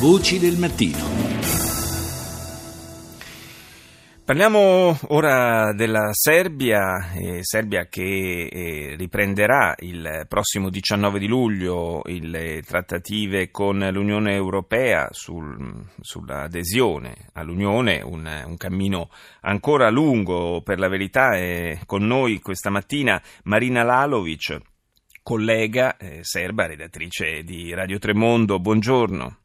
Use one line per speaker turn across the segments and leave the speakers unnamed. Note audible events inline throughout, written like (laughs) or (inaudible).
Voci del mattino.
Parliamo ora della Serbia, eh, Serbia che eh, riprenderà il prossimo 19 di luglio le trattative con l'Unione Europea sul, sull'adesione all'Unione, un, un, cammino ancora lungo per la verità. È con noi questa mattina Marina Lalovic, collega eh, serba, redattrice di Radio Tremondo. Buongiorno.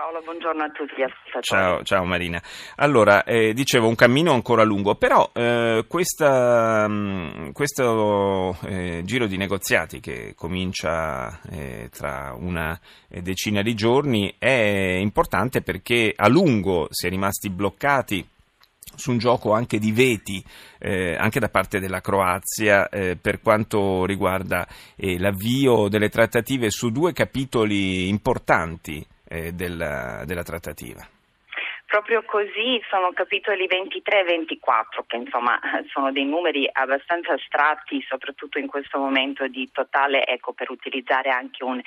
Paolo, buongiorno a tutti.
Ciao, ciao Marina. Allora, eh, dicevo un cammino ancora lungo, però eh, questa, mh, mm, questo eh, giro di negoziati che comincia eh, tra una decina di giorni è importante perché a lungo si è rimasti bloccati su un gioco anche di veti eh, anche da parte della Croazia eh, per quanto riguarda eh, l'avvio delle trattative su due capitoli importanti eh, della, della trattativa.
Proprio così sono capitoli 23 e 24, che insomma (laughs) sono dei numeri abbastanza astratti, soprattutto in questo momento di totale, ecco, per utilizzare anche un,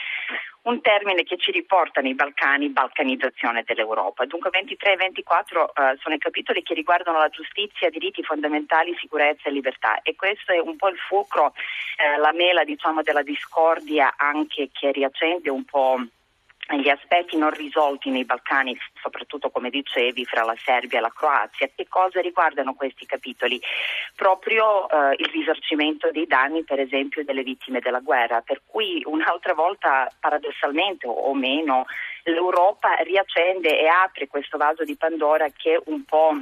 un termine che ci riporta nei Balcani, balcanizzazione dell'Europa. Dunque 23 e 24 uh, sono i capitoli che riguardano la giustizia, diritti fondamentali, sicurezza e libertà e questo è un po' il fulcro, eh, la mela diciamo, della discordia anche che riaccende un po' gli aspetti non risolti nei Balcani, soprattutto come dicevi, fra la Serbia e la Croazia. Che cosa riguardano questi capitoli? Proprio eh, il risarcimento dei danni, per esempio, delle vittime della guerra, per cui un'altra volta, paradossalmente o meno, l'Europa riaccende e apre questo vaso di Pandora che un po'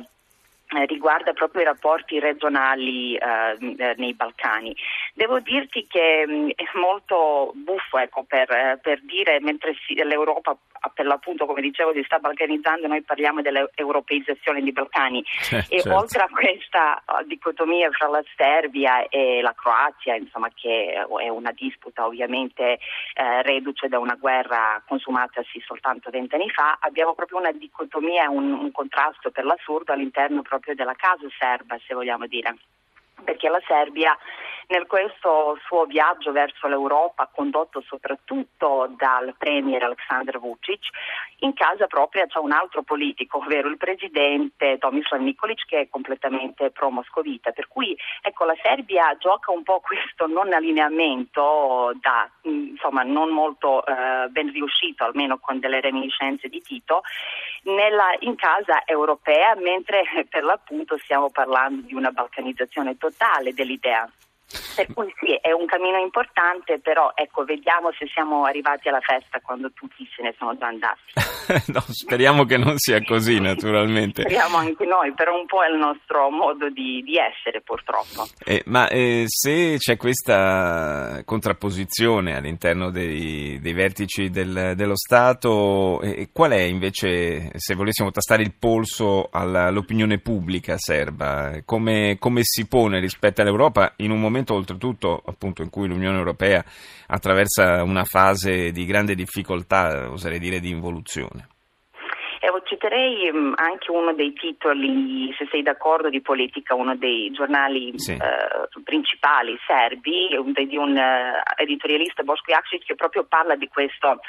Eh, riguarda proprio i rapporti regionali eh, eh, nei Balcani. Devo dirti che mh, mm, è molto buffo ecco, per, eh, per, dire, mentre si, l'Europa per l'appunto, come dicevo, si sta balcanizzando, noi parliamo dell'europeizzazione dei Balcani eh, e certo. oltre a questa dicotomia fra la Serbia e la Croazia, insomma, che è una disputa ovviamente reduce da una guerra consumatasi soltanto vent'anni fa, abbiamo proprio una dicotomia, un, un contrasto per l'assurdo all'interno proprio proprio della casa serba, se vogliamo dire. Perché la Serbia nel questo suo viaggio verso l'Europa, condotto soprattutto dal premier Aleksandar Vucic, in casa propria c'è un altro politico, ovvero il presidente Tomislav Nikolic, che è completamente pro-moscovita. Per cui ecco, la Serbia gioca un po' questo non allineamento da, insomma, non molto eh, ben riuscito, almeno con delle reminiscenze di Tito, nella, in casa europea, mentre per l'appunto stiamo parlando di una balcanizzazione totale dell'idea. Per cui sì, è un cammino importante, però ecco, vediamo se siamo arrivati alla festa quando tutti se ne sono già andati. (laughs)
no, speriamo che non sia così, naturalmente.
speriamo anche noi, però un po' è il nostro modo di, di essere, purtroppo.
Eh, ma eh, se c'è questa contrapposizione all'interno dei, dei vertici del, dello Stato, eh, qual è invece, se volessimo tastare il polso alla, all'opinione pubblica serba? Come, come si pone rispetto all'Europa in un momento momento oltretutto appunto in cui l'Unione Europea attraversa una fase di grande difficoltà, oserei dire di involuzione.
Eh, citerei mm, anche uno dei titoli, se sei d'accordo, di politica, uno dei giornali sì. eh, principali serbi, di un uh, editorialista Bosko Jakšić che proprio parla di questo,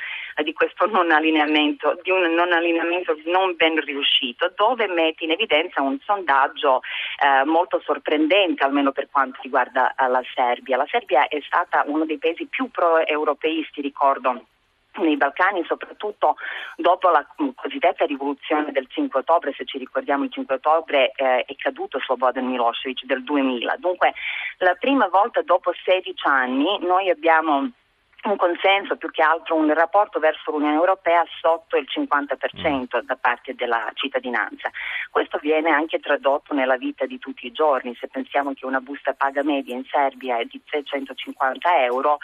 di questo non allineamento, di un non allineamento non ben riuscito, dove mette in evidenza un sondaggio eh, molto sorprendente, almeno per quanto riguarda la Serbia. La Serbia è stata uno dei paesi più pro-europeisti, ricordo nei Balcani, soprattutto dopo la cosiddetta rivoluzione del 5 ottobre, se ci ricordiamo il 5 ottobre eh, è caduto Slobodan Milosevic del 2000. Dunque la prima volta dopo 16 anni noi abbiamo un consenso, più che altro un rapporto verso l'Unione Europea sotto il 50% da parte della cittadinanza. Questo viene anche tradotto nella vita di tutti i giorni, se pensiamo che una busta paga media in Serbia è di 350 euro,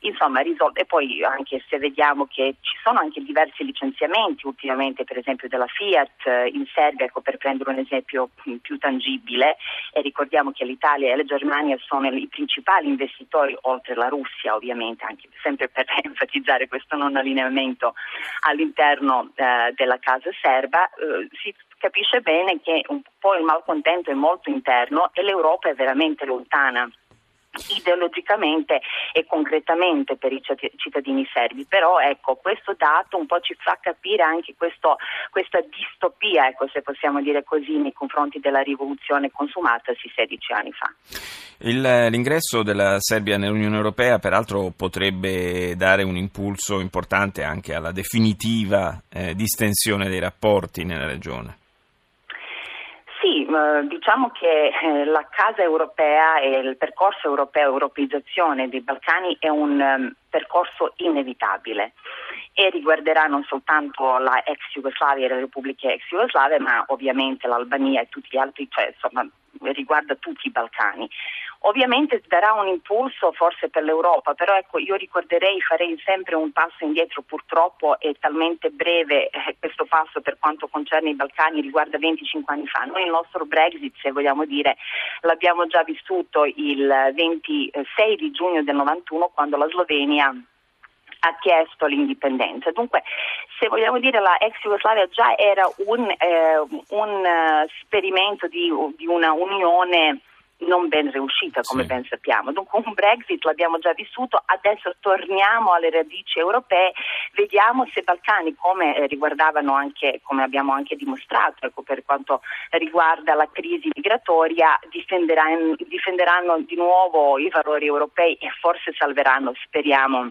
insomma risolve. E poi anche se vediamo che ci sono anche diversi licenziamenti ultimamente, per esempio della Fiat eh, in Serbia, ecco, per prendere un esempio più tangibile, e ricordiamo che l'Italia e la Germania sono i principali investitori, oltre la Russia ovviamente, anche sempre per (laughs) enfatizzare questo non allineamento all'interno eh, della casa serba, eh, si capisce bene che un po' il malcontento è molto interno e l'Europa è veramente lontana ideologicamente e concretamente per i cittadini serbi, però ecco, questo dato un po' ci fa capire anche questo, questa distopia, ecco, se possiamo dire così, nei confronti della rivoluzione consumatasi 16 anni fa.
Il, l'ingresso della Serbia nell'Unione Europea peraltro potrebbe dare un impulso importante anche alla definitiva eh, distensione dei rapporti nella regione.
Sì, diciamo che eh, la casa europea e il percorso europeo, europeizzazione dei Balcani è un um, percorso inevitabile e riguarderà non soltanto la ex Jugoslavia e le repubbliche ex Jugoslavie, ma ovviamente l'Albania e tutti gli altri, cioè insomma riguarda tutti i Balcani. Ovviamente darà un impulso forse per l'Europa, però ecco io ricorderei, farei sempre un passo indietro, purtroppo è talmente breve eh, questo passo per quanto concerne i Balcani, riguarda 25 anni fa. Noi il nostro Brexit, se vogliamo dire, l'abbiamo già vissuto il 26 di giugno del 91 quando la Slovenia ha chiesto l'indipendenza. Dunque, se vogliamo dire la ex Jugoslavia già era un, eh, un uh, sperimento di, di, una unione non ben riuscita come sì. ben sappiamo. Dunque un Brexit l'abbiamo già vissuto, adesso torniamo alle radici europee, vediamo se i Balcani, come eh, riguardavano anche, come abbiamo anche dimostrato, ecco, per quanto riguarda la crisi migratoria, difenderanno, difenderanno di nuovo i valori europei e forse salveranno, speriamo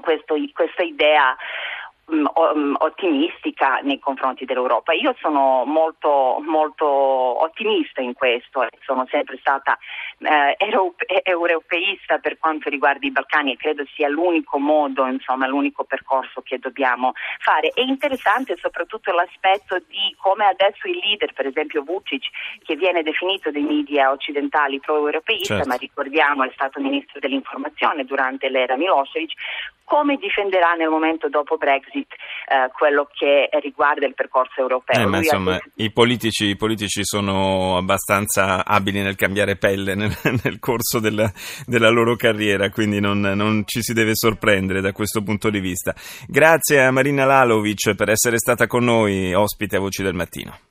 questo, questa idea mm, mm, ottimistica nei confronti dell'Europa. Io sono molto, molto ottimista in questo, sono sempre stata eh, europeista per quanto riguarda i Balcani e credo sia l'unico modo, insomma, l'unico percorso che dobbiamo fare. È interessante soprattutto l'aspetto di come adesso il leader, per esempio Vucic, che viene definito dai media occidentali pro-europeista, certo. ma ricordiamo è stato ministro dell'informazione durante l'era Milosevic, come difenderà nel momento dopo Brexit eh, quello che riguarda il percorso europeo.
Eh, ma insomma, detto... i, politici, i, politici, sono abbastanza abili nel cambiare pelle nel, nel corso della, della, loro carriera, quindi non, non, ci si deve sorprendere da questo punto di vista. Grazie a Marina Lalovic per essere stata con noi, ospite a Voci del Mattino.